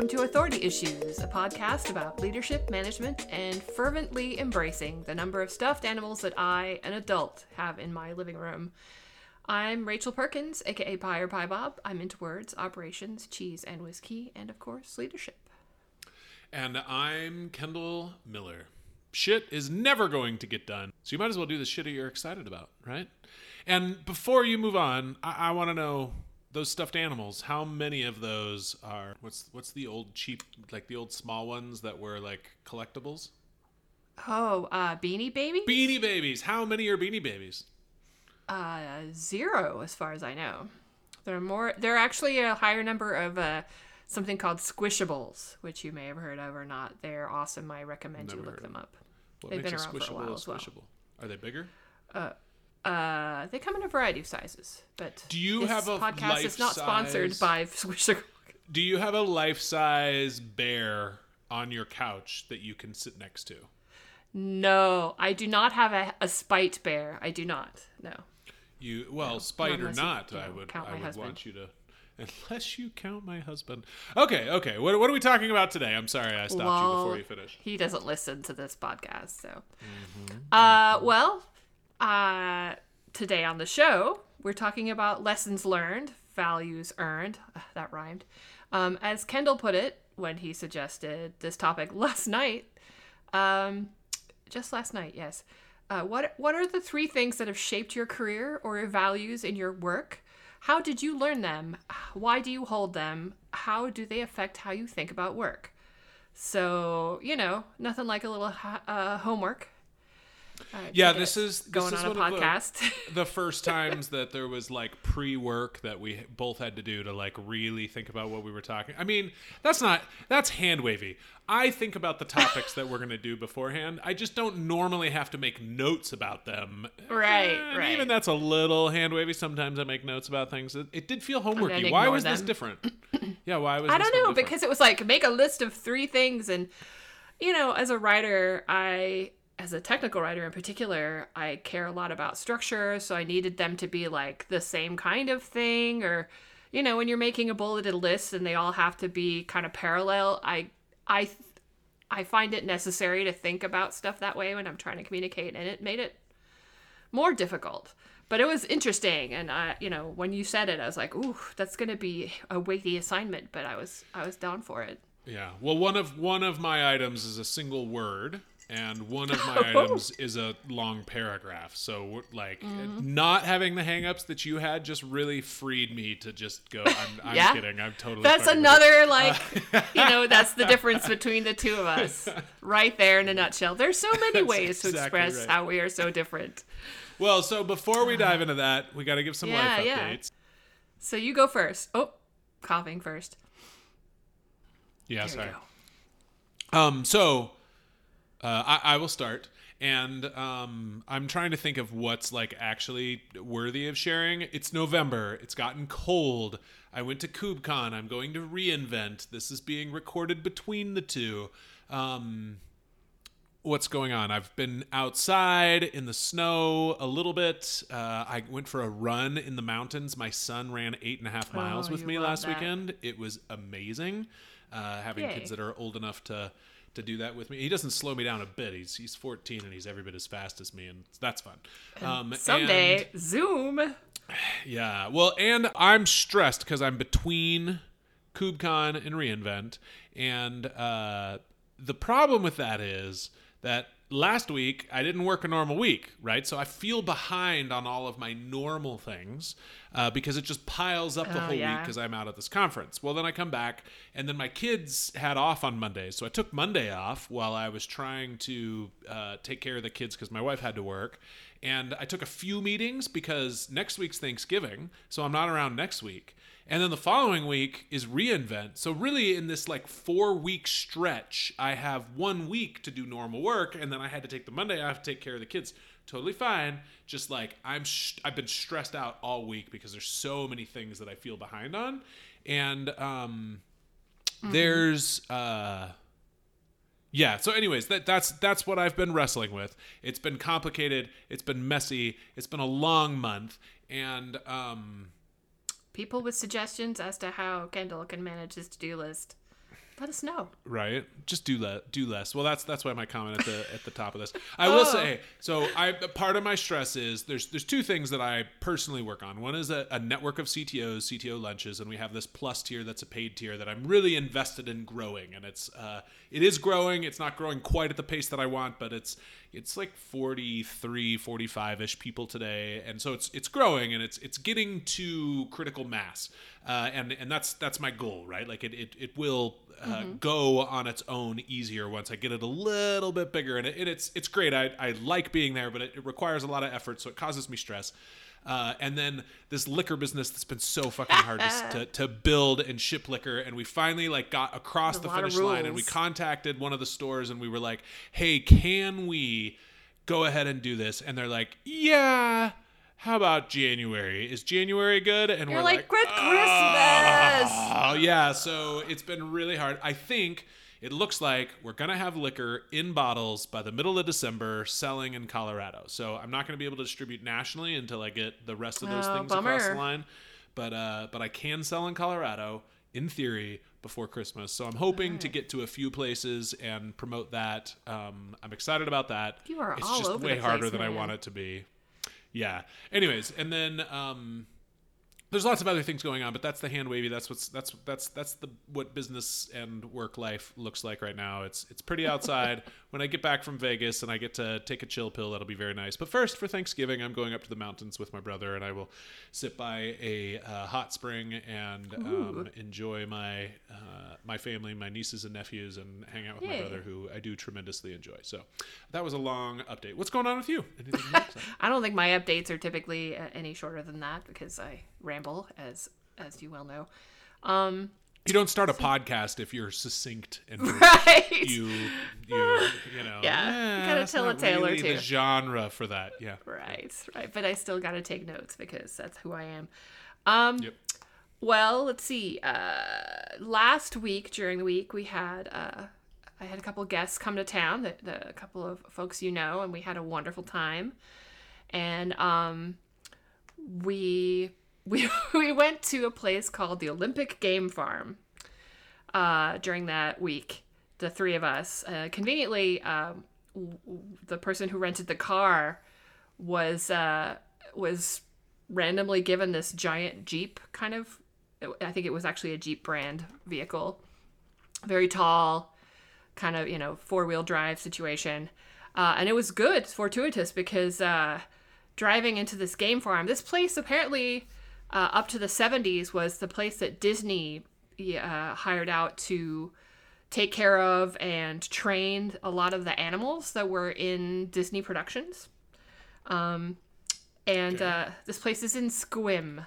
Welcome to Authority Issues, a podcast about leadership, management, and fervently embracing the number of stuffed animals that I, an adult, have in my living room. I'm Rachel Perkins, aka Pie or Pie Bob. I'm into words, operations, cheese, and whiskey, and of course, leadership. And I'm Kendall Miller. Shit is never going to get done, so you might as well do the shit that you're excited about, right? And before you move on, I, I want to know those stuffed animals. How many of those are? What's what's the old cheap, like the old small ones that were like collectibles? Oh, uh, Beanie babies Beanie Babies. How many are Beanie Babies? uh, zero, as far as I know. There are more. There are actually a higher number of uh, something called Squishables, which you may have heard of or not. They're awesome. I recommend Never you look them up. What They've makes been a around for a while a as well. squishable? Are they bigger? Uh, they come in a variety of sizes, but Do you this have a podcast is not sponsored by Squishable. Do you have a life-size bear on your couch that you can sit next to? No, I do not have a, a spite bear. I do not. No. You well, spite or not, you I would I would husband. want you to unless you count my husband. Okay, okay. What what are we talking about today? I'm sorry I stopped you before you finished. He doesn't listen to this podcast, so. Mm-hmm. Uh, well, uh, today on the show, we're talking about lessons learned, values earned. Ugh, that rhymed. Um, as Kendall put it when he suggested this topic last night, um, just last night, yes. Uh, what what are the three things that have shaped your career or your values in your work? How did you learn them? Why do you hold them? How do they affect how you think about work? So you know, nothing like a little uh, homework. Uh, Yeah, this is this going is on a of the- podcast. the first times that there was like pre-work that we both had to do to like really think about what we were talking. I mean, that's not that's hand wavy. I think about the topics that we're going to do beforehand. I just don't normally have to make notes about them. Right, And right. Even that's a little hand wavy. Sometimes I make notes about things. It, it did feel homeworky. Why was this different? yeah, why was I don't know because it was like make a list of three things, and you know, as a writer, I, as a technical writer in particular, I care a lot about structure, so I needed them to be like the same kind of thing, or you know, when you're making a bulleted list and they all have to be kind of parallel, I, I, I find it necessary to think about stuff that way when I'm trying to communicate, and it made it more difficult. But it was interesting, and I, you know, when you said it, I was like, "Ooh, that's gonna be a weighty assignment." But I was, I was down for it. Yeah. Well, one of one of my items is a single word, and one of my items is a long paragraph. So, like, Mm-hmm. not having the hangups that you had just really freed me to just go. I'm, I'm Yeah. kidding. I'm totally. That's fucking with you." another like, you know, that's the difference between the two of us, right there in a nutshell. There's so many ways to express right. how we are so different. Well, so before we dive into that, we got to give some Yeah, life yeah. updates. So you go first. Oh, coughing first. Yeah. There sorry. Um, so uh, I, I will start, and um, I'm trying to think of what's like actually worthy of sharing. It's November. It's gotten cold. I went to KubeCon. I'm going to reInvent. This is being recorded between the two. Um, what's going on? I've been outside in the snow a little bit. Uh, I went for a run in the mountains. My son ran eight and a half miles Oh, with me last that. weekend. It was amazing. Uh, having Yay. kids that are old enough to to do that with me. He doesn't slow me down a bit. He's he's 14 and he's every bit as fast as me, and that's fun. Um, Someday, and- Zoom. yeah. Well, and I'm stressed because I'm between KubeCon and reInvent, and uh, the problem with that is that last week I didn't work a normal week, right? So I feel behind on all of my normal things uh, because it just piles up the Oh, whole week because I'm out at this conference. Well, then I come back, and then my kids had off on Monday, so I took Monday off while I was trying to uh, take care of the kids because my wife had to work. And I took a few meetings because next week's Thanksgiving, so I'm not around next week. And then the following week is reInvent. So really, in this like four week stretch, I have one week to do normal work, and then I had to take the Monday off to take care of the kids. Totally fine. Just like I'm, sh- I've been stressed out all week because there's so many things that I feel behind on, and um, there's uh, yeah. So, anyways, that that's that's what I've been wrestling with. It's been complicated. It's been messy. It's been a long month, and um, People with suggestions as to how Kendall can manage his to-do list. Let us know. right? Just do le- do less. Well that's that's why my comment at the at the top of this. I will Oh. say so i part of my stress is there's there's two things that i personally work on. One is a, a network of ctos cto lunches and we have this plus tier that's a paid tier that i'm really invested in growing and it's uh it is growing. It's not growing quite at the pace that i want but it's it's like 43 45ish people today and so it's it's growing and it's it's getting to critical mass. Uh, and and that's that's my goal right? Like it it, it will uh, go on its own easier once I get it a little bit bigger and, it, and it's it's great. I, I like being there but it, it requires a lot of effort so it causes me stress uh, and then this liquor business that's been so fucking hard to, to, build and ship liquor and we finally like got across the finish line and we contacted one of the stores and we were like hey can we go ahead and do this and they're like yeah how about January? Is January good? And You're we're like, like, "Good Christmas!" Oh yeah, so it's been really hard. I think it looks like we're gonna have liquor in bottles by the middle of December, selling in Colorado. So I'm not gonna be able to distribute nationally until I get the rest of those Oh, things across the line. But uh, but I can sell in Colorado in theory before Christmas. So I'm hoping to get to a few places and promote that. Um, I'm excited about that. You are it's all just over way the harder place, than I want it to be. Yeah. Anyways, and then um, there's lots of other things going on, but that's the hand wavy. That's what's that's that's that's the what business and work life looks like right now. It's it's pretty outside. when I get back from Vegas and I get to take a chill pill, that'll be very nice. But first, for Thanksgiving, I'm going up to the mountains with my brother, and I will sit by a uh, hot spring and um, enjoy my uh, my family, my nieces and nephews, and hang out with my brother, who I do tremendously enjoy. So that was a long update. What's going on with you? I don't think my updates are typically uh, any shorter than that because I ramble, as as you well know. Um, You don't start a podcast if you're succinct and right. you you you know Yeah, you gotta tell a tale or really two. the genre for that yeah Right, right. But I still got to take notes because that's who I am. Um, Yep. Well, let's see. Uh, last week during the week, we had uh, I had a couple guests come to town. The, the a couple of folks you know, and we had a wonderful time. And um, we we we went to a place called the Olympic Game Farm uh, during that week. The three of us. Uh, conveniently, um, w- w- the person who rented the car was uh, was randomly given this giant Jeep kind of. I think it was actually a Jeep brand vehicle, very tall, kind of you know four wheel drive situation, uh, and it was good, fortuitous because uh, driving into this game farm, this place apparently uh, up to the '70s was the place that Disney uh, hired out to take care of and train a lot of the animals that were in Disney productions. Um, and uh, this place is in Sequim,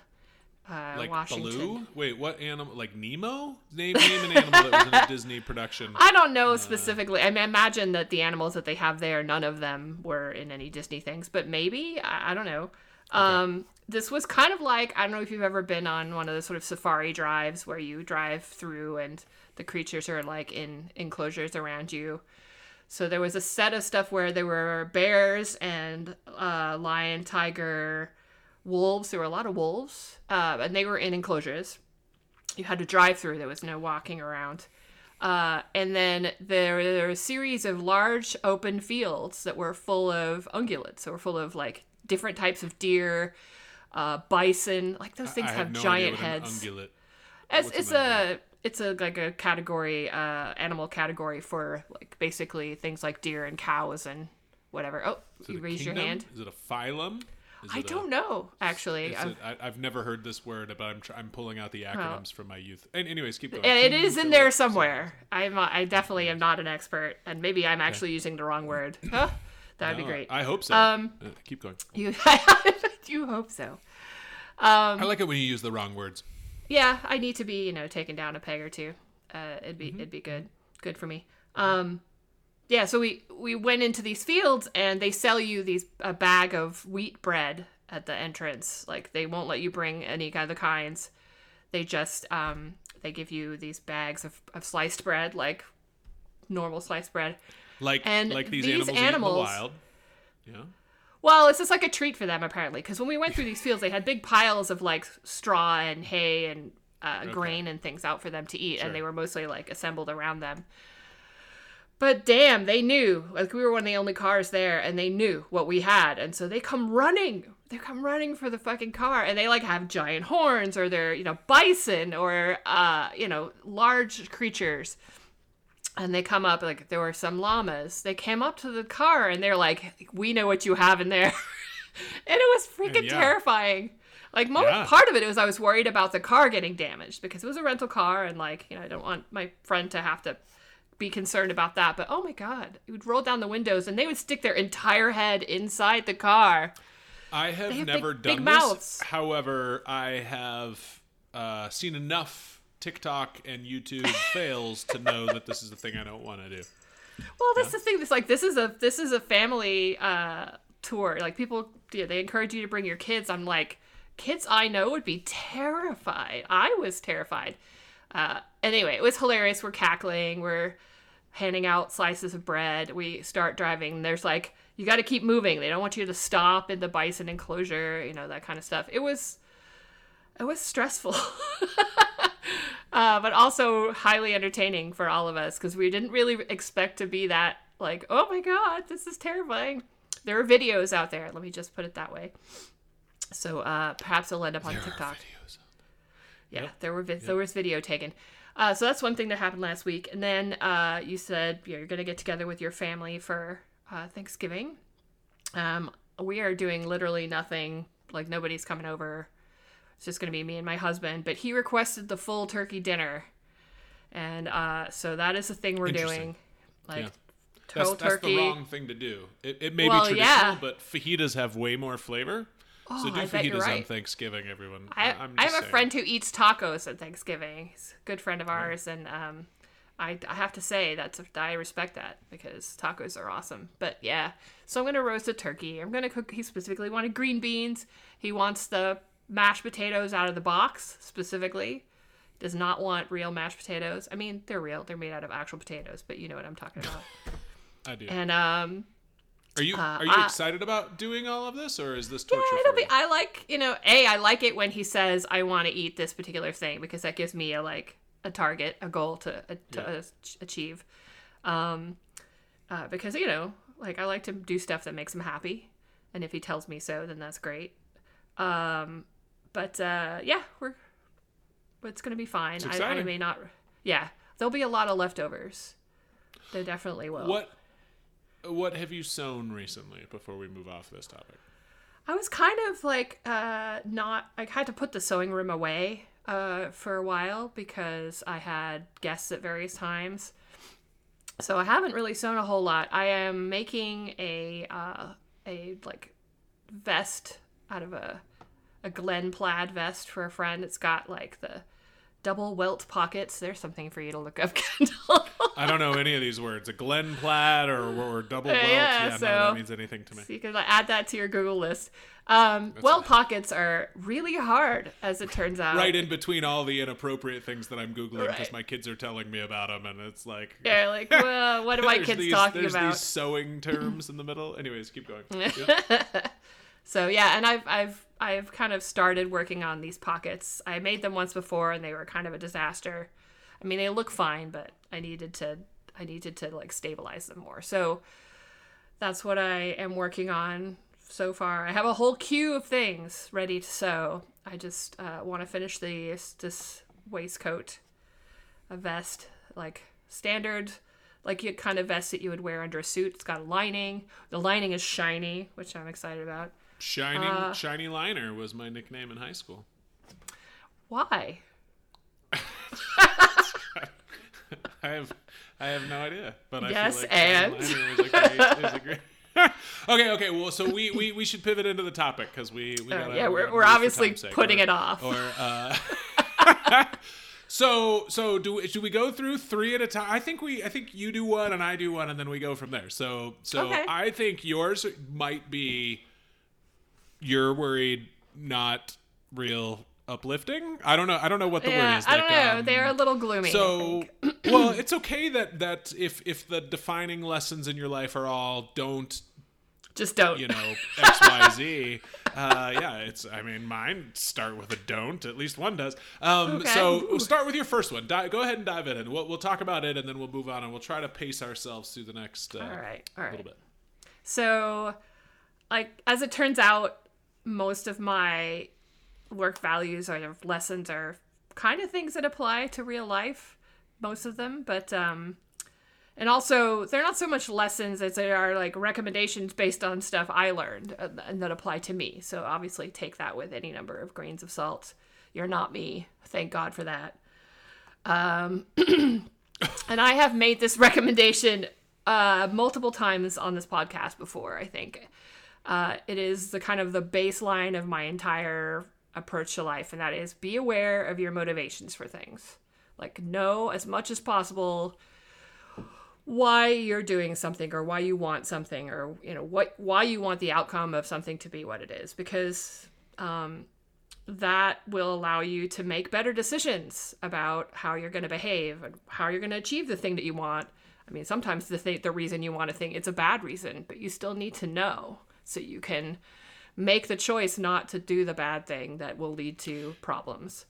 uh, like Washington. Baloo wait what animal like Nemo name name an animal that was in a Disney production I don't know specifically. I mean, imagine that the animals that they have there, none of them were in any Disney things, but maybe I, I don't know. Um, this was kind of like I don't know if you've ever been on one of the sort of safari drives where you drive through and the creatures are like in enclosures around you. So there was a set of stuff where there were bears and uh, lion, tiger, wolves. There were a lot of wolves, uh, and they were in enclosures. You had to drive through. There was no walking around. Uh, and then there were a series of large open fields that were full of ungulates. So were full of like different types of deer, uh, bison. Like those things I have no giant heads. ungulate It's, a it's a like a category, uh, animal category for like basically things like deer and cows and whatever. Oh, you raise your hand. is it a phylum is I don't know actually. I've- a- I've never heard this word, but I'm tr- I'm pulling out the acronyms from my youth. And anyways, keep going. Yeah, it Kingdom is in there somewhere. I'm uh, I definitely am not an expert, and maybe I'm actually using the wrong word. Huh? That'd be great. I hope so. Um, Uh, keep going. You you hope so. I like it when you use the wrong words. Yeah, I need to be you know taken down a peg or two. Uh, it'd be it'd be good good for me. Um, yeah. So we we went into these fields and they sell you these a bag of wheat bread at the entrance. Like they won't let you bring any kind other kinds. They just um they give you these bags of, of sliced bread like normal sliced bread. Like And like these, these animals, in the wild. Yeah. Well, it's just like a treat for them apparently, because when we went through these fields, they had big piles of like straw and hay and uh, grain and things out for them to eat, Sure. and they were mostly like assembled around them. But damn, they knew. Like we were one of the only cars there, and they knew what we had, and so they come running. They come running for the fucking car, and they like have giant horns, or they're you know bison, or uh you know large creatures. And they come up like there were some llamas. They came up to the car, and they're like, "We know what you have in there," and it was freaking Yeah. terrifying. Like mo- Yeah. part of it was I was worried about the car getting damaged because it was a rental car, and like you know I don't want my friend to have to be concerned about that. But oh my god, it would roll down the windows and they would stick their entire head inside the car. I have, have never big- done big this. mouths. However, I have uh, seen enough TikTok and YouTube fails to know that this is the thing I don't want to do. Well, that's the thing. It's like this is a this is a family uh, tour. Like people, yeah, they encourage you to bring your kids. I'm like, kids I know would be terrified. I was terrified. Uh, anyway, it was hilarious. We're cackling. We're handing out slices of bread. We start driving. There's like, you got to keep moving. They don't want you to stop in the bison enclosure. You know that kind of stuff. It was, it was stressful. uh, but also highly entertaining for all of us because we didn't really expect to be that like, oh my god, this is terrifying. There are videos out there. Let me just put it that way. So uh, perhaps it'll end up on TikTok. Videos. Yeah, Yep. there were vid- there was video taken. Uh, so that's one thing that happened last week. And then uh, you said you know, you're going to get together with your family for uh, Thanksgiving. Um, we are doing literally nothing. Like nobody's coming over. It's just going to be me and my husband. But he requested the full turkey dinner, and uh, so that is the thing we're doing. Like Yeah. That's, total that's turkey. the wrong thing to do. It, it may Well, be traditional, yeah. but fajitas have way more flavor. so Oh, do I fajitas on. Thanksgiving, everyone. I, I have a friend who eats tacos at Thanksgiving. He's a good friend of ours, and um, I, I have to say that's I respect that because tacos are awesome. But yeah, so I'm gonna roast a turkey. I'm gonna cook. He specifically wanted green beans. He wants the mashed potatoes out of the box specifically. Does not want real mashed potatoes. I mean, they're real. They're made out of actual potatoes, but you know what I'm talking about. I do. and um, Are you uh, are you I- excited about doing all of this, or is this torture Yeah, for it'll be. I like you know. A, I like it when he says I want to eat this particular thing because that gives me a like a target, a goal to uh, to Yeah. uh, achieve. Um, uh, because you know, like I like to do stuff that makes him happy, and if he tells me so, then that's great. Um, but uh, yeah, we're. It's gonna be fine. I, I may not. Yeah, there'll be a lot of leftovers. There definitely will. What what have you sown recently before we move off this topic? I was kind of like uh not I had to put the sewing room away uh for a while because I had guests at various times. So I haven't really sewn a whole lot. I am making a uh a like vest out of a a Glen plaid vest for a friend. It's got like the double welt pockets. There's something for you to look up, Kendall. I don't know any of these words. A Glen plaid or, or double Uh, welt. yeah, Yeah, none so- of that means anything to me. So you can like, add that to your Google list. Um, welt pockets are really hard, as it turns out. Right in between all the inappropriate things that I'm googling because Right. my kids are telling me about them, and it's like Yeah, like, well, what are my kids these, talking there's about? these sewing terms in the middle. Anyways, keep going. So yeah, and I've I've I've kind of started working on these pockets. I made them once before, and they were kind of a disaster. I mean, they look fine, but I needed to I needed to like stabilize them more. So that's what I am working on so far. I have a whole queue of things ready to sew. I just uh, want to finish this this waistcoat, a vest, like standard, like you kind of vest that you would wear under a suit. It's got a lining. The lining is shiny, which I'm excited about. Shining Uh, shiny liner was my nickname in high school. Why? I have I have no idea, but I Yes, feel like and? liner a great. A great okay, okay. Well, so we, we, we should pivot into the topic because we, we Uh, gotta, yeah, we we're, we're obviously sake, putting or- it off. Or uh, so so do we- should we go through three at a time? I think we I think you do one and I do one and then we go from there. So so Okay. I think yours might be you're worried not real uplifting. I don't know. I don't know what the word is. I don't know. um, They're a little gloomy. So, well, it's okay that that if if the defining lessons in your life are all don't Just don't. you know X Y Z. Uh, yeah, it's. I mean, mine start with a don't. At least one does. Um, Okay. So we'll start with your first one. Di- go ahead and dive in, and we'll we'll talk about it, and then we'll move on, and we'll try to pace ourselves through the next uh, all right. All right. little bit. So, like, as it turns out, most of my work values or lessons are kind of things that apply to real life, most of them. But, um, and also, they're not so much lessons as they are like recommendations based on stuff I learned uh, and that apply to me. So, obviously, take that with any number of grains of salt. You're not me. Thank God for that. Um, and I have made this recommendation uh, multiple times on this podcast before. I think uh, it is the kind of the baseline of my entire approach to life, and that is be aware of your motivations for things. Like know as much as possible why you're doing something or why you want something or you know what why you want the outcome of something to be what it is because um, that will allow you to make better decisions about how you're going to behave and how you're going to achieve the thing that you want. I mean, sometimes the th- the reason you want a thing it's a bad reason, but you still need to know so you can make the choice not to do the bad thing that will lead to problems.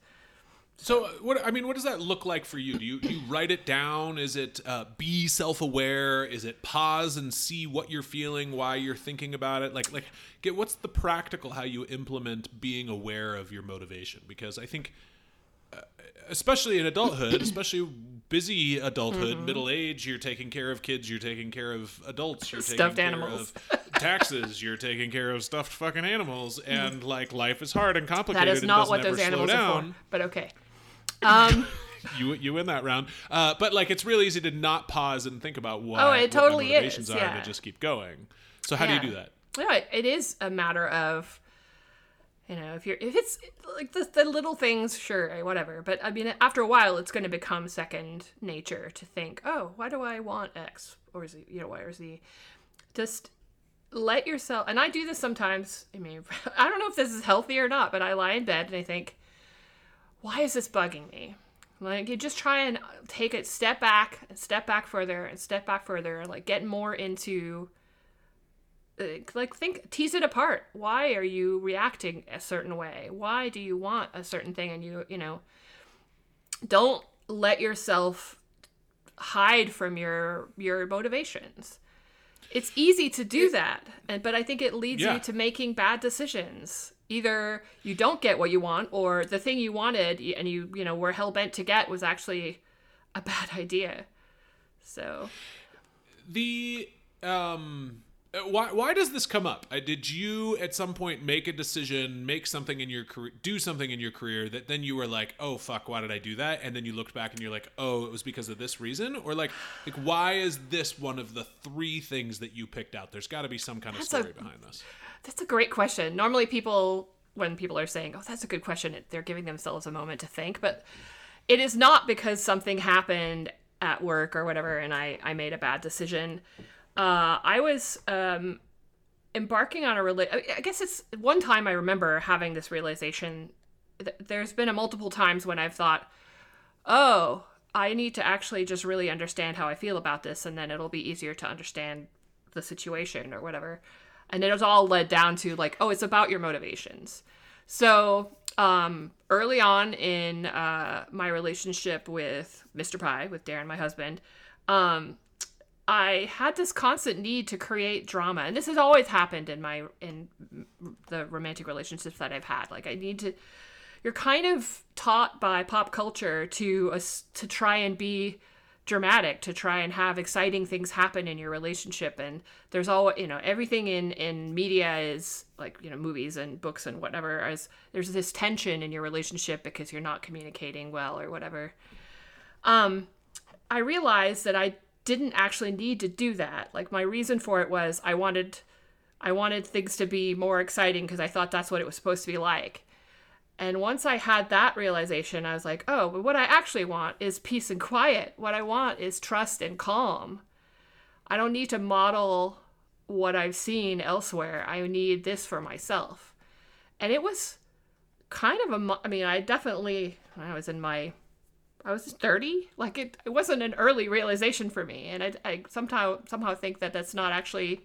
So, uh, what I mean, what does that look like for you? Do you, do you write it down? Is it uh, be self-aware? Is it pause and see what you're feeling, why you're thinking about it? Like, like, get what's the practical how you implement being aware of your motivation? Because I think, uh, especially in adulthood, especially busy adulthood, Mm-hmm. middle age, you're taking care of kids, you're taking care of adults, you're Stuffed taking animals. of taxes, you're taking care of stuffed fucking animals, and like life is hard and complicated. That is not what those animals are for, but okay. Um, you you win that round. Uh, but like it's really easy to not pause and think about what, Oh, it totally my motivations is, are yeah. and to just keep going. So how do you do that? Yeah, it- it is a matter of, you know, if you're if it's like the the little things, sure, eh, whatever. But I mean, after a while, it's going to become second nature to think, oh, why do I want X or Z, you know, Y or Z? Just let yourself. And I do this sometimes. I mean, I don't know if this is healthy or not, but I lie in bed and I think, why is this bugging me? Like you just try and take it step back and step back further and step back further like get more into like think tease it apart why are you reacting a certain way why do you want a certain thing and you you know don't let yourself hide from your your motivations it's easy to do that and but i think it leads Yeah. you to making bad decisions either you don't get what you want or the thing you wanted and you you know were hell-bent to get was actually a bad idea so The um why why does this come up? Uh, did you at some point make a decision, make something in your career, do something in your career that then you were like, "Oh fuck, why did I do that?" and then you looked back and you're like, "Oh, it was because of this reason?" Or like like why is this one of the three things that you picked out? There's got to be some kind of That's a- story behind this. That's a great question. Normally, people, when people are saying, "Oh, that's a good question," they're giving themselves a moment to think. But it is not because something happened at work or whatever, and I I made a bad decision. Uh, I was um, embarking on a rela- I guess it's one time I remember having this realization. There's been a multiple times when I've thought, "Oh, I need to actually just really understand how I feel about this, and then it'll be easier to understand the situation or whatever." And it was all led down to like, "Oh, it's about your motivations." So um, early on in uh, my relationship with Mr. Pie, with Darren, my husband, um, I had this constant need to create drama, and this has always happened in my in the romantic relationships that I've had. Like I need to. You're kind of taught by pop culture to us to try and be dramatic, to try and have exciting things happen in your relationship, and there's all you know everything in in media is like you know movies and books and whatever. As there's this tension in your relationship because you're not communicating well or whatever. Um, I realized that I didn't actually need to do that. Like my reason for it was I wanted I wanted things to be more exciting because I thought that's what it was supposed to be like. And once I had that realization, I was like, oh, but what I actually want is peace and quiet. What I want is trust and calm. I don't need to model what I've seen elsewhere. I need this for myself. And it was kind of a, I mean, I definitely, I was in my I was 30. Like it, it wasn't an early realization for me, and I, I somehow somehow think that that's not actually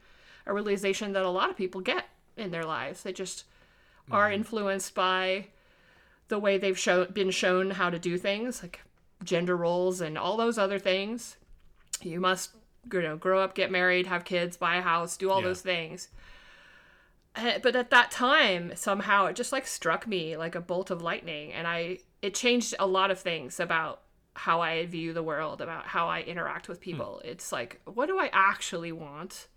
a realization that a lot of people get in their lives. They just are influenced by the way they've show, been shown how to do things, like gender roles and all those other things. You must, you know, grow up, get married, have kids, buy a house, do all Yeah. those things. Uh, But at that time, somehow it just like struck me like a bolt of lightning, and I it changed a lot of things about how I view the world, about how I interact with people. It's like, what do I actually want?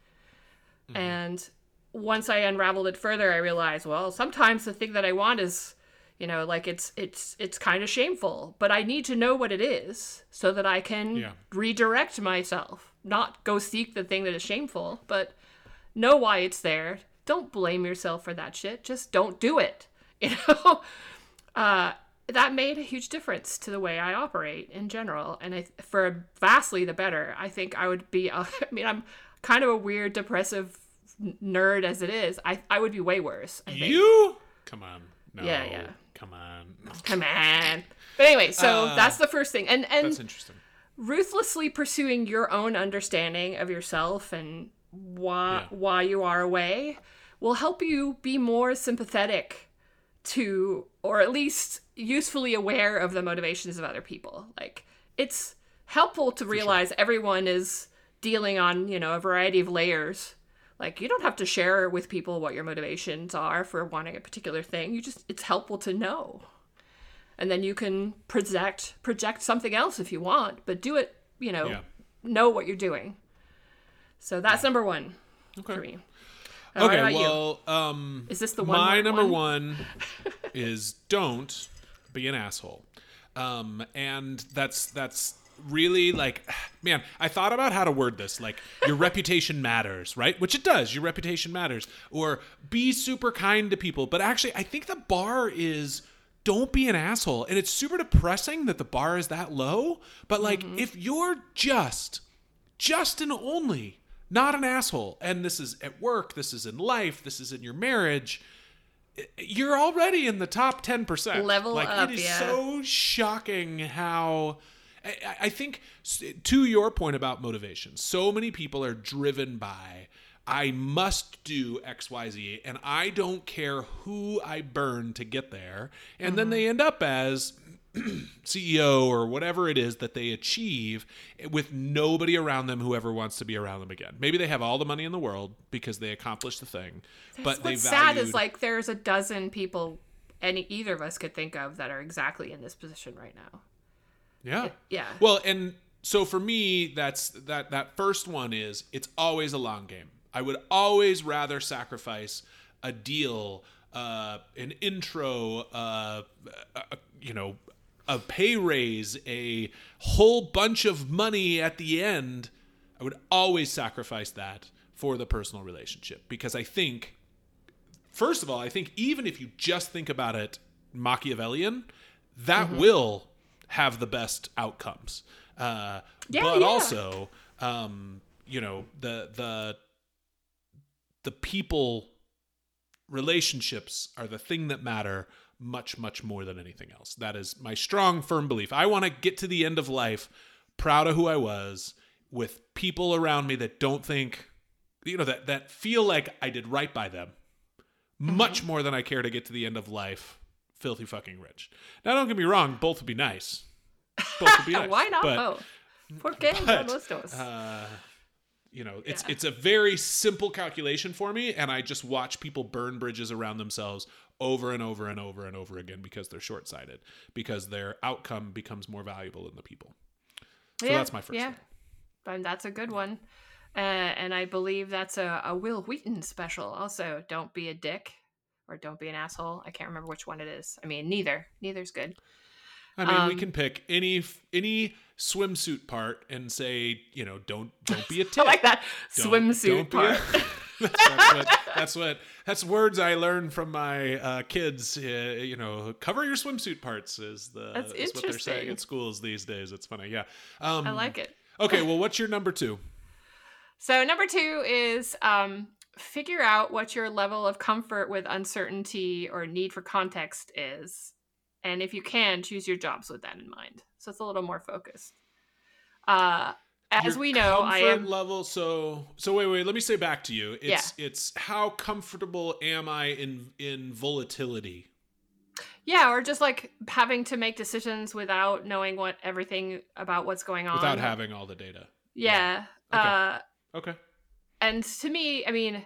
And once I unraveled it further, I realized, well, sometimes the thing that I want is, you know, like it's it's it's kind of shameful, but I need to know what it is so that I can Yeah. redirect myself, not go seek the thing that is shameful, but know why it's there. Don't blame yourself for that shit. Just don't do it. You know, uh, that made a huge difference to the way I operate in general, and I for vastly the better. I think I would be. I mean, I'm kind of a weird, depressive nerd as it is. I I would be way worse. I think. You? Come on. No. Yeah, yeah. Come on. Come on. But anyway, so Uh, that's the first thing, and and That's interesting. ruthlessly pursuing your own understanding of yourself and why Yeah. why you are away will help you be more sympathetic to or at least usefully aware of the motivations of other people. Like it's helpful to realize everyone is dealing on you know a variety of layers. Like you don't have to share with people what your motivations are for wanting a particular thing. You just it's helpful to know. And then you can project project something else if you want but do it you know Yeah. know what you're doing. So that's number one Okay. for me Okay, well, um, Is this the one my number one? one is don't be an asshole, um, and that's that's really like, man, I thought about how to word this. Like, your reputation matters, right? Which it does. Your reputation matters, or be super kind to people. But actually, I think the bar is don't be an asshole, and it's super depressing that the bar is that low. But like, Mm-hmm. if you're just just and only not an asshole and this is at work this is in life this is in your marriage you're already in the top 10% Level like up, it is yeah. so shocking how I, think to your point about motivation so many people are driven by i must do xyz and i don't care who i burn to get there and then Mm-hmm. they end up as CEO or whatever it is that they achieve with nobody around them who ever wants to be around them again. Maybe they have all the money in the world because they accomplished the thing, but they What's sad is like there's a dozen people any either of us could think of that are exactly in this position right now. yeah. Yeah. Well, and so for me, that's that that first one is it's always a long game. I would always rather sacrifice a deal, uh, an intro, uh, uh, you know, a pay raise, a whole bunch of money at the end. I would always sacrifice that for the personal relationship because I think first of all, I think even if you just think about it Machiavellian, that Mm-hmm. will have the best outcomes. Uh, Yeah, but yeah. also, um, you know, the the the people relationships are the thing that matter much much more than anything else. That is my strong firm belief. I want to get to the end of life proud of who I was with people around me that don't think you know that that feel like I did right by them Mm-hmm. much more than I care to get to the end of life filthy fucking rich. Now don't get me wrong, both would be nice. Both would be nice. Why not but, both? ¿Por qué no los dos? Uh, you know, it's Yeah. it's a very simple calculation for me, and I just watch people burn bridges around themselves over and over and over and over again because they're short sighted, because their outcome becomes more valuable than the people. So Yeah, that's my first Yeah, one. and that's a good one. Uh, and I believe that's a, a Wil Wheaton special. Also, don't be a dick or don't be an asshole. I can't remember which one it is. I mean, neither. Neither's good. I mean, we Um, can pick any any swimsuit part and say, you know, don't don't be a tit. I like that Don't- swimsuit don't be a- part. that's, what, that's what that's words I learned from my uh, kids. Uh, you know, cover your swimsuit parts is the That's is what they're saying at schools these days. It's funny, yeah. Um, I like it. Okay, well, what's your number two? So number two is um, figure out what your level of comfort with uncertainty or need for context is, and if you can, choose your jobs with that in mind. So it's a little more focused. Uh, as we know, I comfort am level. So so wait wait. Let me say back to you. It's it's how comfortable am I in in volatility? Yeah, or just like having to make decisions without knowing what everything about what's going on. without having all the data. Yeah. Okay. Uh Okay. and to me, I mean,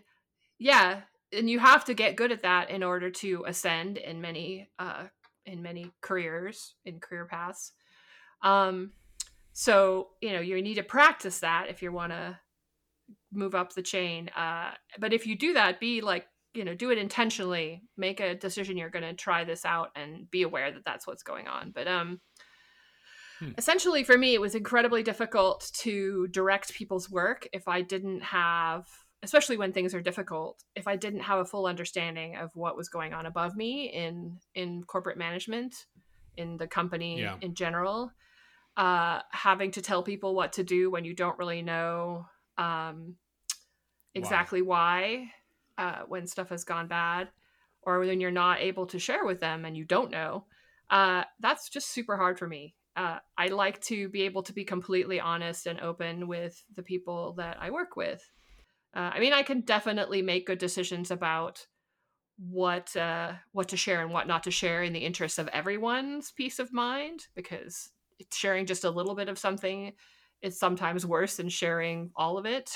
yeah, and you have to get good at that in order to ascend in many uh in many careers, in career paths. Um so, you know, you need to practice that if you want to move up the chain. Uh but if you do that, be like you know do it intentionally make a decision you're going to try this out and be aware that that's what's going on but um Hmm. essentially for me it was incredibly difficult to direct people's work if i didn't have especially when things are difficult if i didn't have a full understanding of what was going on above me in in corporate management in the company Yeah. in general uh having to tell people what to do when you don't really know um exactly why uh, when stuff has gone bad or when you're not able to share with them and you don't know uh, that's just super hard for me. Uh, i like to be able to be completely honest and open with the people that i work with. Uh, i mean i can definitely make good decisions about what uh, what to share and what not to share in the interest of everyone's peace of mind because sharing just a little bit of something is sometimes worse than sharing all of it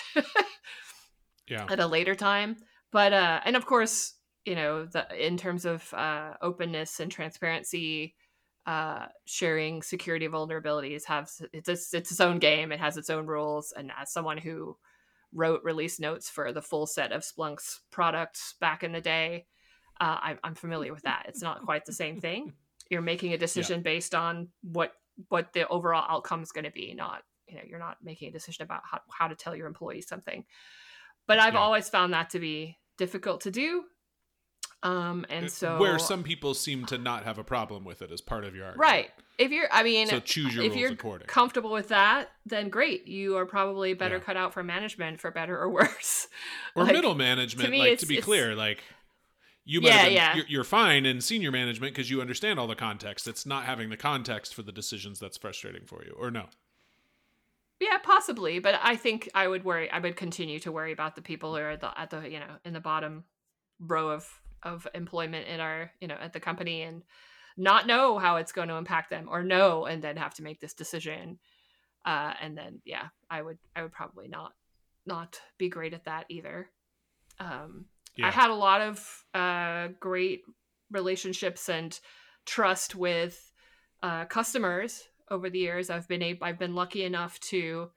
Yeah. at a later time. But uh and of course you know the in terms of uh openness and transparency uh sharing security vulnerabilities have it's it's, it's its own game. It has its own rules. And as someone who wrote release notes for the full set of splunk's products back in the day uh, I'm, I'm familiar with that. It's not quite the same thing. You're making a decision based on what what the overall outcome is going to be not you know you're not making a decision about how, how to tell your employees something but i've Yeah. always found that to be difficult to do um and so where some people seem to not have a problem with it as part of your argument. right if you're i mean So choose your if rules you're accordingly. comfortable with that then great you are probably better Yeah. cut out for management for better or worse or Like, middle management. to me, like to be clear, like you might Yeah, been, yeah. You're, you're fine in senior management because you understand all the context. It's not having the context for the decisions that's frustrating for you, or no? Yeah, possibly, but I think I would worry. I would continue to worry about the people who are at the, at the you know in the bottom row of of employment in our you know at the company and not know how it's going to impact them or know and then have to make this decision. Uh, and then yeah, I would I would probably not not be great at that either. Um, I had a lot of uh, great relationships and trust with uh, customers over the years. I've been able, I've been lucky enough to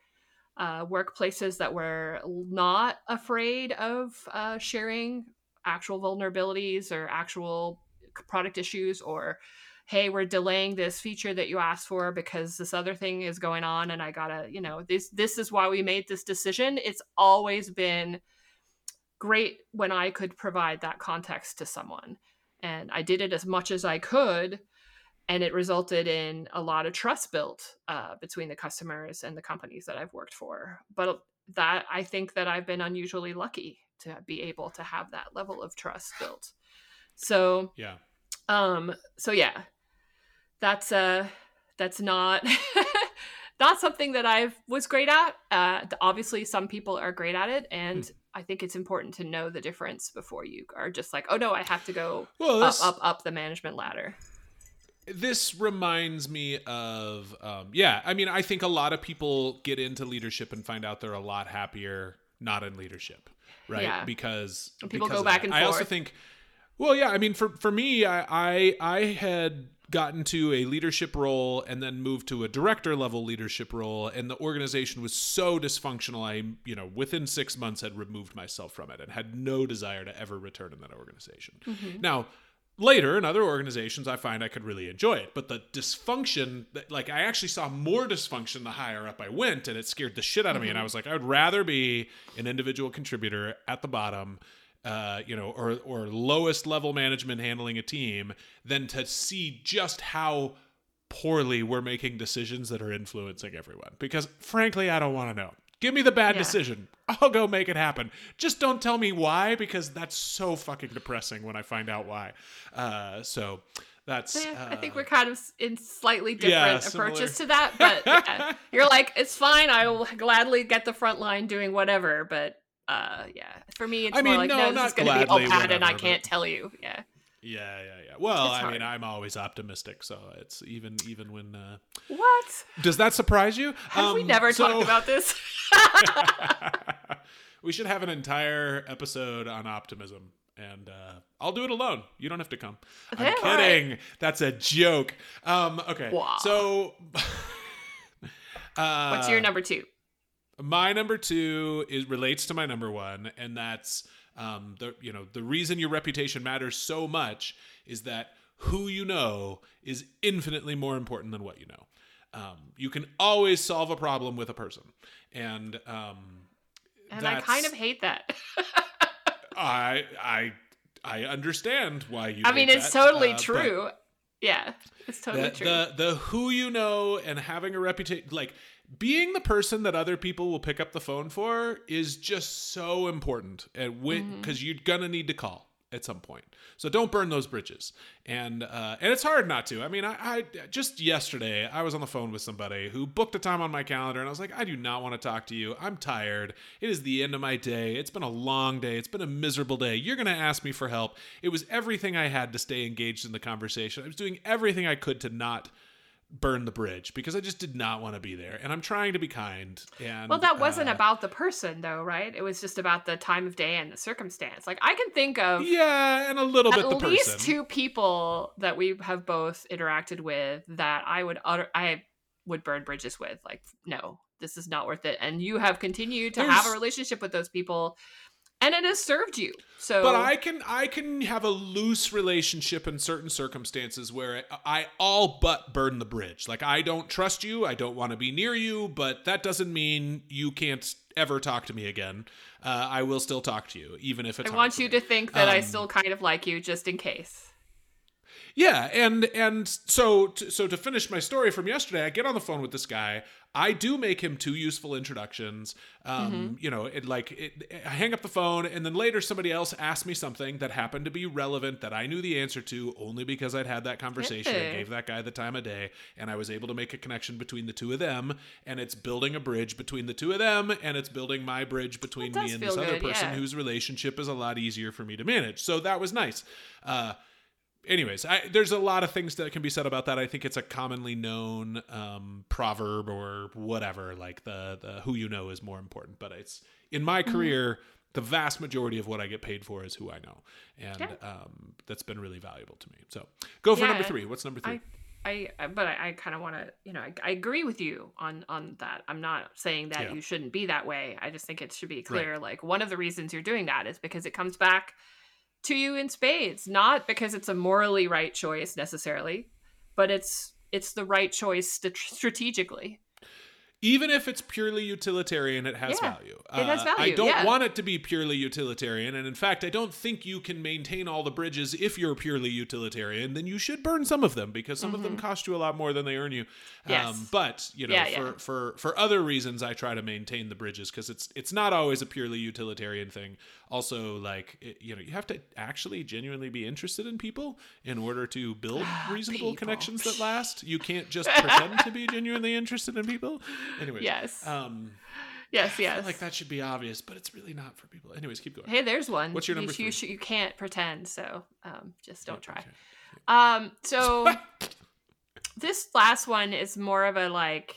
uh, work places that were not afraid of uh, sharing actual vulnerabilities or actual product issues or hey we're delaying this feature that you asked for because this other thing is going on and i gotta you know this this is why we made this decision it's always been great when I could provide that context to someone. And I did it as much as I could. And it resulted in a lot of trust built uh, between the customers and the companies that I've worked for. But that I think that I've been unusually lucky to be able to have that level of trust built. So, Yeah. um, so yeah, that's uh, that's not not something that I was great at. Uh, obviously, some people are great at it, and I think it's important to know the difference before you are just like, oh no, I have to go Well, up, this, up, up the management ladder. this reminds me of um, yeah i mean i think a lot of people get into leadership and find out they're a lot happier not in leadership right Yeah. because And people because go back that. and i also think well yeah i mean for for me i i, I had gotten to a leadership role and then moved to a director level leadership role and the organization was so dysfunctional i you know within six months had removed myself from it and had no desire to ever return in that organization Mm-hmm. now later in other organizations i find i could really enjoy it but the dysfunction that- like i actually saw more dysfunction the higher up i went and it scared the shit out of me and i was like i would rather be an individual contributor at the bottom uh, you know or or lowest level management handling a team than to see just how poorly we're making decisions that are influencing everyone because frankly i don't want to know give me the bad Yeah. decision i'll go make it happen just don't tell me why because that's so fucking depressing when i find out why uh, so That's Eh, I think uh, we're kind of in slightly Yeah, different approaches similar. to that, but yeah. you're like, it's fine. I will gladly get the front line doing whatever. But uh, yeah, for me, it's I more mean, like, no, no, this not is going to be all bad, and I can't but- tell you. Yeah. Yeah, yeah, yeah. Well, It's I hard. mean, I'm always optimistic, so it's even even when. Uh... What? Does that surprise you? Have we Um, never so- talked about this? we should have an entire episode on optimism, and uh, I'll do it alone. You don't have to come. I'm Okay, right. kidding. That's a joke. Um, okay, Wow. so. uh, What's your number two? My number two is relates to my number one, and that's um, the you know the reason your reputation matters so much is that who you know is infinitely more important than what you know. Um, you can always solve a problem with a person, and um, And I kind of hate that. I I I understand why you. I mean, it's that, totally uh, true. Yeah, it's totally the, true. the the who you know and having a reputation like being the person that other people will pick up the phone for is just so important and when Mm-hmm. because you're gonna need to call at some point. So don't burn those bridges. And uh and it's hard not to. I mean I, I just yesterday i was on the phone with somebody who booked a time on my calendar and i was like i do not want to talk to you. I'm tired. It is the end of my day. It's been a long day. It's been a miserable day. You're gonna ask me for help. It was everything i had to stay engaged in the conversation. I was doing everything i could to not burn the bridge because I just did not want to be there. And I'm trying to be kind. And well, that wasn't uh, about the person, though, right? It was just about the time of day and the circumstance. Like, I can think of Yeah, and a little bit at least two people that we have both interacted with that I would utter, I would burn bridges with. Like, no, this is not worth it. And you have continued to have a relationship with those people, and it has served you. So, But I can I can have a loose relationship in certain circumstances where I all but burn the bridge. Like I don't trust you, I don't want to be near you, but that doesn't mean you can't ever talk to me again. Uh, I will still talk to you, even if it's. I want you me. to think that I Um, still kind of like you, just in case. Yeah, and and so to, so to finish my story from yesterday, I get on the phone with this guy. I do make him two useful introductions. Um, You know, it like it, I hang up the phone, and then later somebody else asked me something that happened to be relevant that I knew the answer to only because I'd had that conversation and Yeah. gave that guy the time of day, and I was able to make a connection between the two of them, and it's building a bridge between the two of them, and it's building my bridge between me and this feel other person yeah. whose relationship is a lot easier for me to manage. So that was nice. Uh, anyways I, there's a lot of things that can be said about that i think it's a commonly known um, proverb or whatever like the, the who you know is more important but it's in my Mm-hmm. career the vast majority of what i get paid for is who i know and Yeah. um, that's been really valuable to me so go for number three what's number three I, I, but I, I kind of want to, you know, I, I agree with you on on that. I'm not saying that Yeah. you shouldn't be that way. I just think it should be clear. Like one of the reasons you're doing that is because it comes back to you in spades, not because it's a morally right choice necessarily, but it's it's the right choice st- strategically. Even if it's purely utilitarian, it has Yeah, value. it has Uh, I don't yeah. want it to be purely utilitarian, and in fact, I don't think you can maintain all the bridges if you're purely utilitarian. Then you should burn some of them because some of them cost you a lot more than they earn you. Mm-hmm. Yes. Um, but you know, Yeah, for for for other reasons, I try to maintain the bridges because it's it's not always a purely utilitarian thing. Also, like it, you know, you have to actually genuinely be interested in people in order to build reasonable People. connections that last. You can't just pretend to be genuinely interested in people. Anyways, Yes. um, yes, yes. like that should be obvious, but it's really not for people. Anyways, keep going. Hey, there's one. What's your You- number you, three? sh- you can't pretend, so um, just don't try. Um, so this last one is more of a like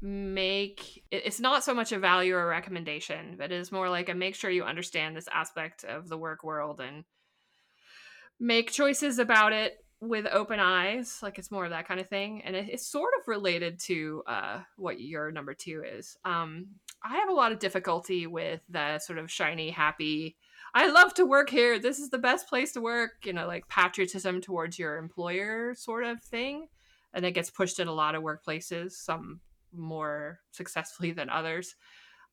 make it's not so much a value or recommendation, but it is more like a make sure you understand this aspect of the work world and make choices about it with open eyes. Like it's more of that kind of thing. And it, it's sort of related to uh what your number two is. Um I have a lot of difficulty with the sort of shiny, happy I love to work here. This is the best place to work. You know, like patriotism towards your employer sort of thing. And it gets pushed in a lot of workplaces, some more successfully than others.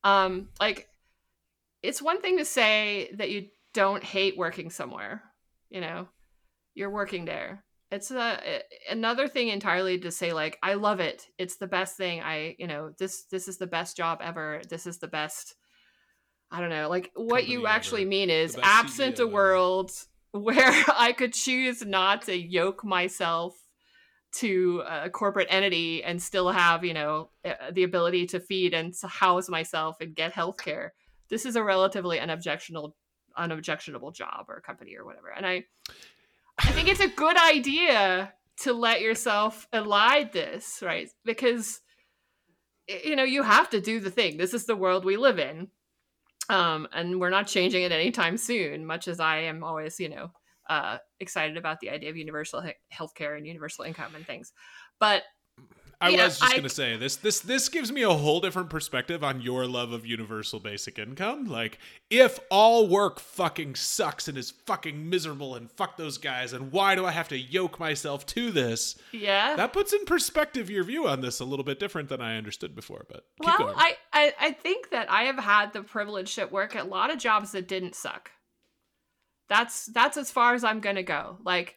Um, like, it's one thing to say that you don't hate working somewhere, you know, you're working there. It's a, another thing entirely to say like I love it. It's the best thing. I you know this this is the best job ever. This is the best I don't know. Like what you Company actually ever. mean is absent a world where I could choose not to yoke myself to a corporate entity and still have, you know, the ability to feed and house myself and get healthcare. This is a relatively unobjectionable unobjectionable job or company or whatever. And I think it's a good idea to let yourself elide this, right? Because you know, you have to do the thing. This is the world we live in. Um, and we're not changing it anytime soon, much as I am always, you know, uh, excited about the idea of universal he- healthcare and universal income and things. But I was just gonna say this. This this gives me a whole different perspective on your love of universal basic income. Like, if all work fucking sucks and is fucking miserable, and fuck those guys, and why do I have to yoke myself to this? Yeah, that puts in perspective your view on this a little bit different than I understood before. But well, I, I I think that I have had the privilege at work at a lot of jobs that didn't suck. That's that's as far as I'm gonna go. Like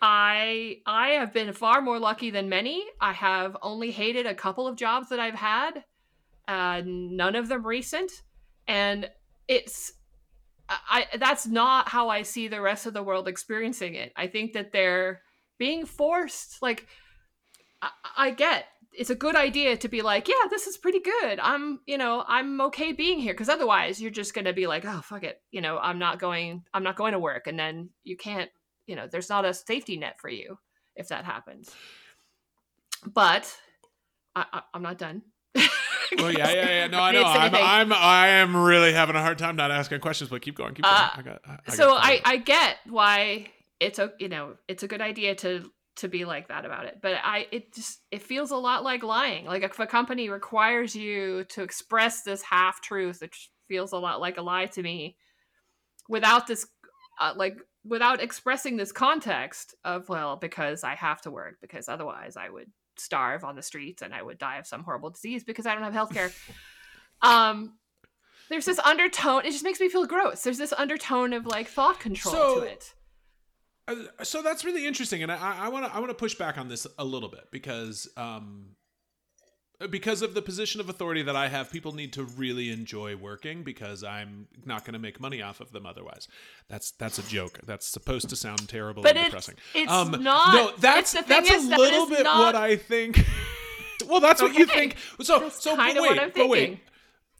I I have been far more lucky than many. I have only hated a couple of jobs that I've had, uh, none of them recent, and it's I that's not how I see the rest of the world experiencing it. I think that they're being forced. Like I, I get it's a good idea to be like, yeah, this is pretty good. I'm, you know, I'm okay being here because otherwise you're just gonna be like, oh fuck it, you know, I'm not going, I'm not going to work, and then you can't you know there's not a safety net for you if that happens. But I, am not done. Well yeah yeah yeah. No i know. I'm, I'm i am really having a hard time not asking questions but keep going keep going. Uh, I got, I, I so got i i get why it's a you know it's a good idea to to be like that about it but i it just it feels a lot like lying. Like if a company requires you to express this half truth it feels a lot like a lie to me without this uh, like without expressing this context of well because i have to work because otherwise i would starve on the streets and i would die of some horrible disease because i don't have health care um there's this undertone it just makes me feel gross. There's this undertone of like thought control so, to it. uh, so that's really interesting and i want to i want to push back on this a little bit because um because of the position of authority that I have, people need to really enjoy working because I'm not going to make money off of them otherwise. That's that's a joke. That's supposed to sound terrible but and depressing. It's um, not. No, that's that's a little bit not... what I think. well, that's okay. what you think. So that's so but wait, but wait.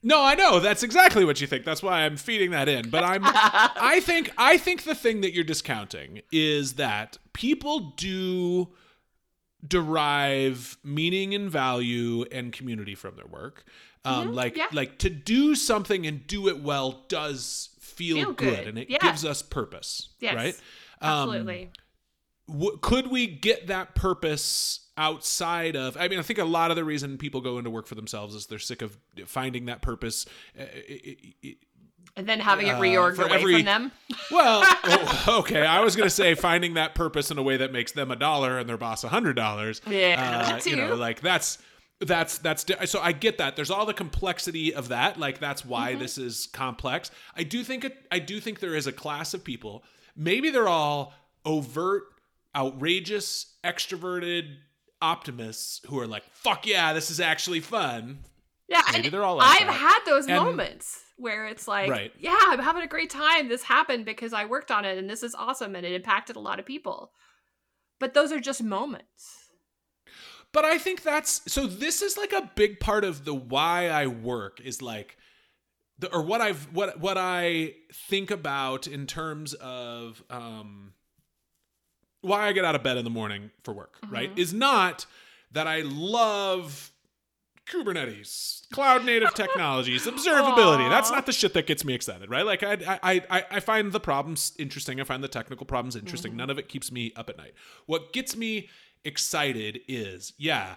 No, I know that's exactly what you think. That's why I'm feeding that in. But I'm I think I think the thing that you're discounting is that people do derive meaning and value and community from their work. Um, mm-hmm, like yeah. like to do something and do it well does feel, feel good. good. and it yeah. gives us purpose. Yes, right? Absolutely. Um, w- could we get that purpose outside of i mean i think a lot of the reason people go into work for themselves is they're sick of finding that purpose uh, and then having it reorged uh, away every, from them. Well, oh, okay. I was going to say finding that purpose in a way that makes them a dollar and their boss a hundred dollars. Yeah, uh, you know, like that's that's that's so I get that. There's all the complexity of that. Like that's why mm-hmm. this is complex. I do think it, I do think there is a class of people. Maybe they're all overt, outrageous, extroverted optimists who are like, "Fuck yeah, this is actually fun." Yeah, maybe they're all. Like I've that. had those and, moments where it's like, right. yeah, I'm having a great time. This happened because I worked on it and this is awesome and it impacted a lot of people. But those are just moments. But I think that's so this is like a big part of the why I work is like the, or what I've what what I think about in terms of um why I get out of bed in the morning for work, mm-hmm. right? Is not that I love Kubernetes, cloud native technologies, observability. Aww. That's not the shit that gets me excited, right? Like I, I, I, I find the problems interesting. I find the technical problems interesting. Mm-hmm. None of it keeps me up at night. What gets me excited is, yeah,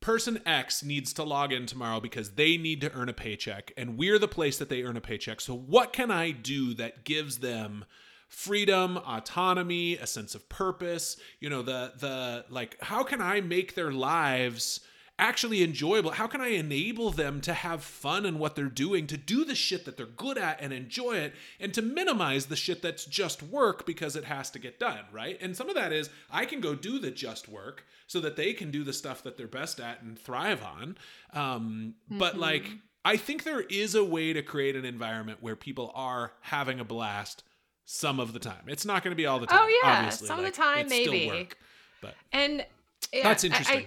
person X needs to log in tomorrow because they need to earn a paycheck, and we're the place that they earn a paycheck. So what can I do that gives them? freedom autonomy a sense of purpose you know the the like how can i make their lives actually enjoyable? How can I enable them to have fun in what they're doing, to do the shit that they're good at and enjoy it, and to minimize the shit that's just work because it has to get done, right? And some of that is I can go do the just work so that they can do the stuff that they're best at and thrive on. Um, mm-hmm. But like, I think there is a way to create an environment where people are having a blast some of the time. It's not going to be all the time. Oh, yeah. obviously. Some of the time, maybe. work, but And yeah, that's interesting. I,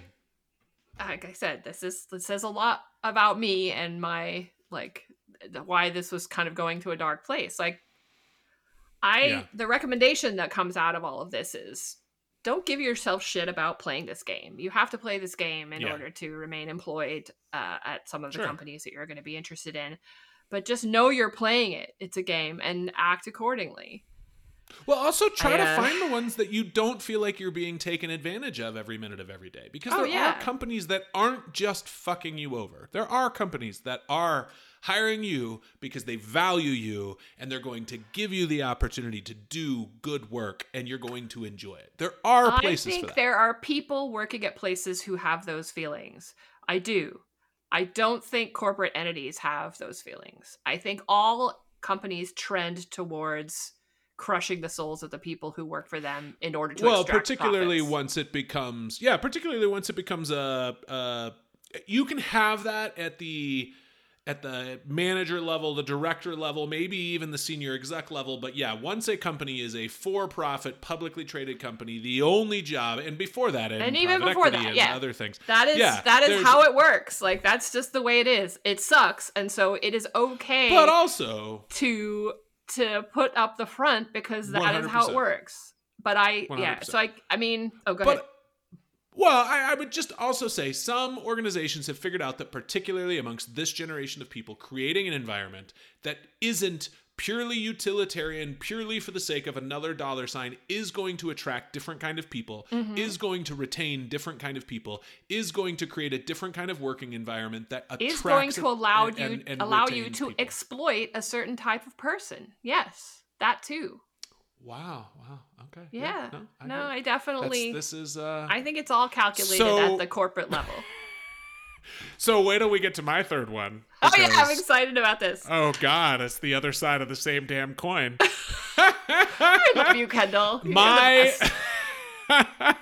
like I said, this is this says a lot about me and my like why this was kind of going to a dark place. Like I Yeah. the recommendation that comes out of all of this is don't give yourself shit about playing this game. You have to play this game in Yeah. order to remain employed uh, at some of the Sure. companies that you're going to be interested in. But just know you're playing it. It's a game and act accordingly. Well, also try I, to uh, find the ones that you don't feel like you're being taken advantage of every minute of every day. Because Oh, there yeah. are companies that aren't just fucking you over. There are companies that are hiring you because they value you and they're going to give you the opportunity to do good work and you're going to enjoy it. There are I places for think that. there are people working at places who have those feelings. I do. I don't think corporate entities have those feelings. I think all companies trend towards crushing the souls of the people who work for them in order to well particularly profits. once it becomes yeah particularly once it becomes a, a you can have that at the at the manager level the director level maybe even the senior exec level but yeah once a company is a for-profit publicly traded company the only job and before that And even before that, yeah. other things That is Yeah, that is how it works. Like that's just the way it is. It sucks, and so it is okay but also to to put up the front because that is how it works. But I yeah, 100%. so I I mean, oh go ahead. Well, I, I would just also say some organizations have figured out that, particularly amongst this generation of people, creating an environment that isn't purely utilitarian, purely for the sake of another dollar sign, is going to attract different kind of people, Mm-hmm. is going to retain different kind of people, is going to create a different kind of working environment that attracts is going to allow and- you and- and allow you to people. exploit a certain type of person. Yes, that too. wow, wow, okay, Yeah. no, I no. I That's- definitely this is uh I think it's all calculated So- at the corporate level. so wait till we get to my third one oh yeah, I'm excited about this. Oh God, it's the other side of the same damn coin. I love you, Kendall. You're my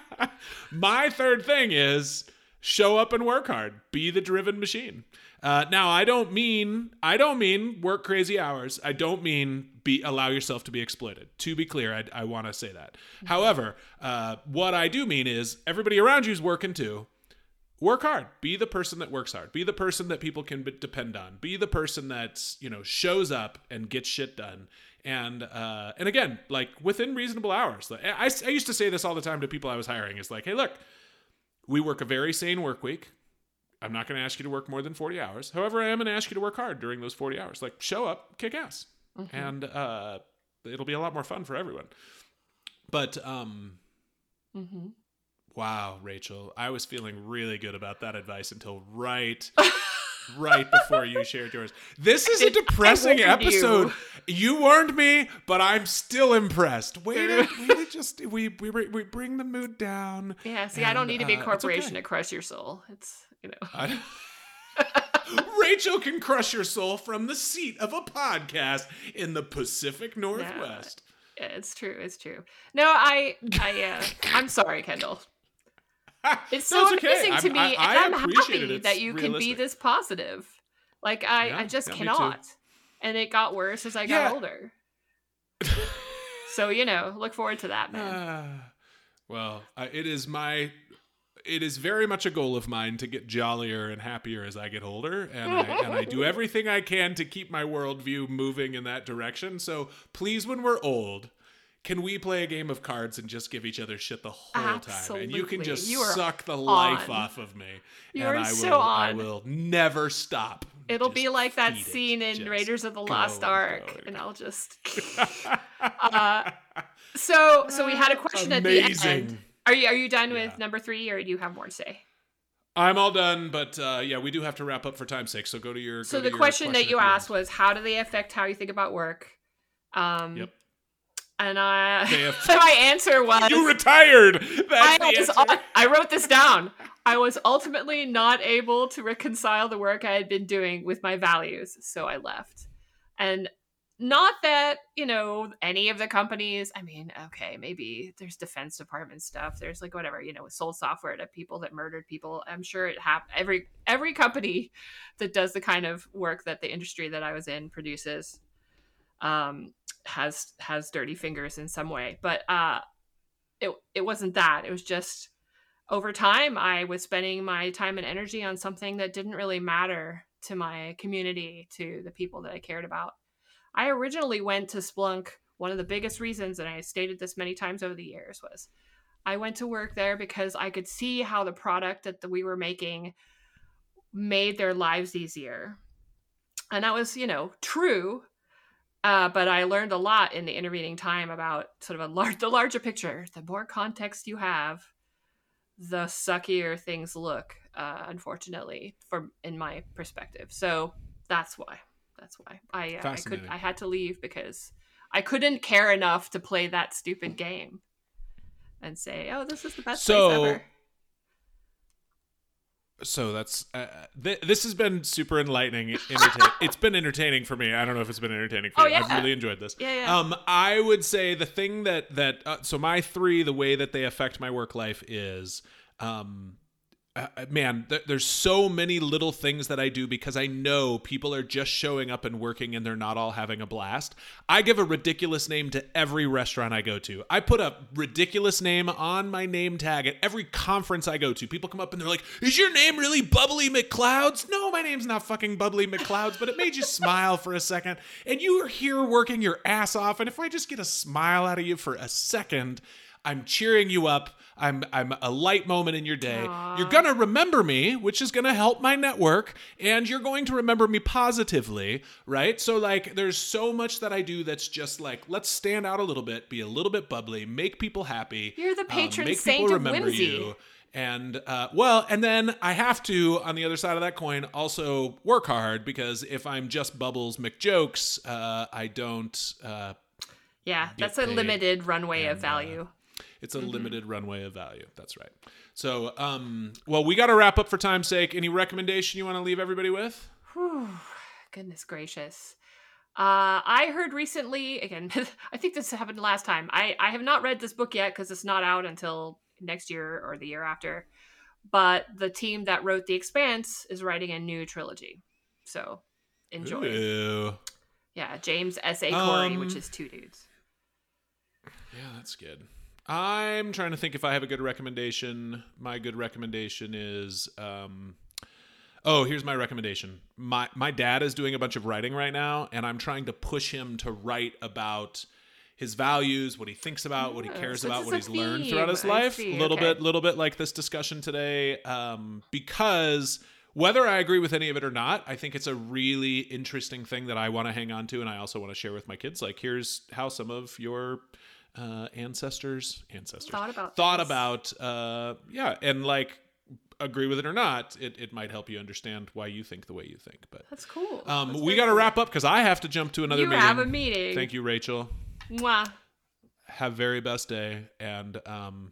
my third thing is show up and work hard. Be the driven machine. Uh, now, I don't mean I don't mean work crazy hours. I don't mean be allow yourself to be exploited. To be clear, I, I want to say that. However, uh, what I do mean is everybody around you is working too work hard. Be the person that works hard. Be the person that people can depend on. Be the person that's you know shows up and gets shit done. And uh and again like within reasonable hours. I, I used to say this all the time to people i was hiring. Is like hey look we work a very sane work week. I'm not going to ask you to work more than 40 hours. However i am going to ask you to work hard during those 40 hours. Like show up kick ass. And uh it'll be a lot more fun for everyone. But um Mhm. Wow, Rachel, I was feeling really good about that advice until right right before you shared yours. This is a depressing warned you. episode. You. warned me, but I'm still impressed. Way to, way to just we, we we bring the mood down. Yeah, see, I don't need to be uh, a it's corporation okay. to crush your soul. It's you know. I- Rachel can crush your soul from the seat of a podcast in the Pacific Northwest. Yeah, it's true. It's true. No, I, I, uh, I'm sorry, Kendall. It's so No, it's okay. amazing to me, I- I and I'm appreciate it. happy that you can be this positive. Like I, Yeah, I just yeah, cannot. And it got worse as I got Yeah. older. so you know, look forward to that, man. Ah, well, uh, it is my. It is very much a goal of mine to get jollier and happier as I get older, and I, and I do everything I can to keep my worldview moving in that direction. So please, when we're old, can we play a game of cards and just give each other shit the whole time? And you can Absolutely. just You suck the life on. off of me. You and are I will, so on. I will never stop. It'll Just be like that feed it. scene in Just Raiders of the Lost and Ark, go. and I'll just. uh, so, so we had a question at the Amazing. end. Are you are you done with Yeah. number three, or do you have more to say? I'm all done, but uh, yeah, we do have to wrap up for time's sake. So go to your. So the your question, that at you asked was, how do they affect how you think about work? Um, Yep. And I, affect- my answer was, You retired. I, That's the was. I wrote this down. I was ultimately not able to reconcile the work I had been doing with my values, so I left. And not that, you know, any of the companies, I mean, okay, maybe there's defense department stuff. There's like whatever, you know, sold software to people that murdered people. I'm sure it happened. Every every company that does the kind of work that the industry that I was in produces. Um, has has dirty fingers in some way. But uh, it it wasn't that. It was just over time I was spending my time and energy on something that didn't really matter to my community, to the people that I cared about. I originally went to Splunk. One of the biggest reasons, and I stated this many times over the years, was I went to work there because I could see how the product that we were making made their lives easier. And that was, you know, true. Uh, but I learned a lot in the intervening time about sort of a large, the larger picture. The more context you have, the suckier things look. Uh, unfortunately, from in my perspective. So that's why. That's why I uh, I could I had to leave because I couldn't care enough to play that stupid game and say, "Oh, this is the best so, place ever." So that's uh, th- this has been super enlightening. Entertain- it's been entertaining for me. I don't know if it's been entertaining for oh, you. Yeah. I've really enjoyed this. Yeah, yeah. Um, I would say the thing that that uh, so my three, the way that they affect my work life is um, uh, uh, man, th- there's so many little things that I do because I know people are just showing up and working and they're not all having a blast. I give a ridiculous name to every restaurant I go to. I put a ridiculous name on my name tag at every conference I go to. People come up and they're like, "Is your name really Bubbly McClouds?" No, my name's not fucking Bubbly McClouds, but it made you smile for a second. And you are here working your ass off, and if I just get a smile out of you for a second, I'm cheering you up. I'm I'm a light moment in your day. Aww. You're gonna remember me, which is gonna help my network, and you're going to remember me positively, right? So like, there's so much that I do that's just like, let's stand out a little bit, be a little bit bubbly, make people happy. You're the um, patron um, saint of whimsy. You. And uh, well, and then I have to, on the other side of that coin, also work hard because if I'm just Bubbles McJokes, uh, I don't. Uh, yeah, that's a limited runway and, of uh, value. It's a mm-hmm. limited runway of value. That's right. So, um, well, we got to wrap up for time's sake. Any recommendation you want to leave everybody with? Whew, goodness gracious. Uh, I heard recently, again, I think this happened last time. I, I have not read this book yet because it's not out until next year or the year after. But the team that wrote The Expanse is writing a new trilogy. So enjoy. Ooh. Yeah, James S. A. Corey, um, which is two dudes. Yeah, that's good. I'm trying to think if I have a good recommendation. My good recommendation is um, Oh, here's my recommendation. My my dad is doing a bunch of writing right now and I'm trying to push him to write about his values, what he thinks about, what he cares about, what he's theme. learned throughout his life. A little okay. bit little bit like this discussion today um, because whether I agree with any of it or not, I think it's a really interesting thing that I want to hang on to and I also want to share with my kids. Like here's how some of your uh, ancestors ancestors thought about thought about uh, yeah and like agree with it or not it, it might help you understand why you think the way you think but that's cool um, that's we got to cool. wrap up because i have to jump to another you meeting have a meeting thank you rachel Mwah. have very best day and um,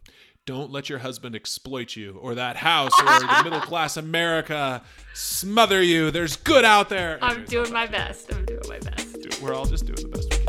don't let your husband exploit you or that house or the middle class America smother you. There's good out there. I'm doing my best. I'm doing my best. We're all just doing the best we can.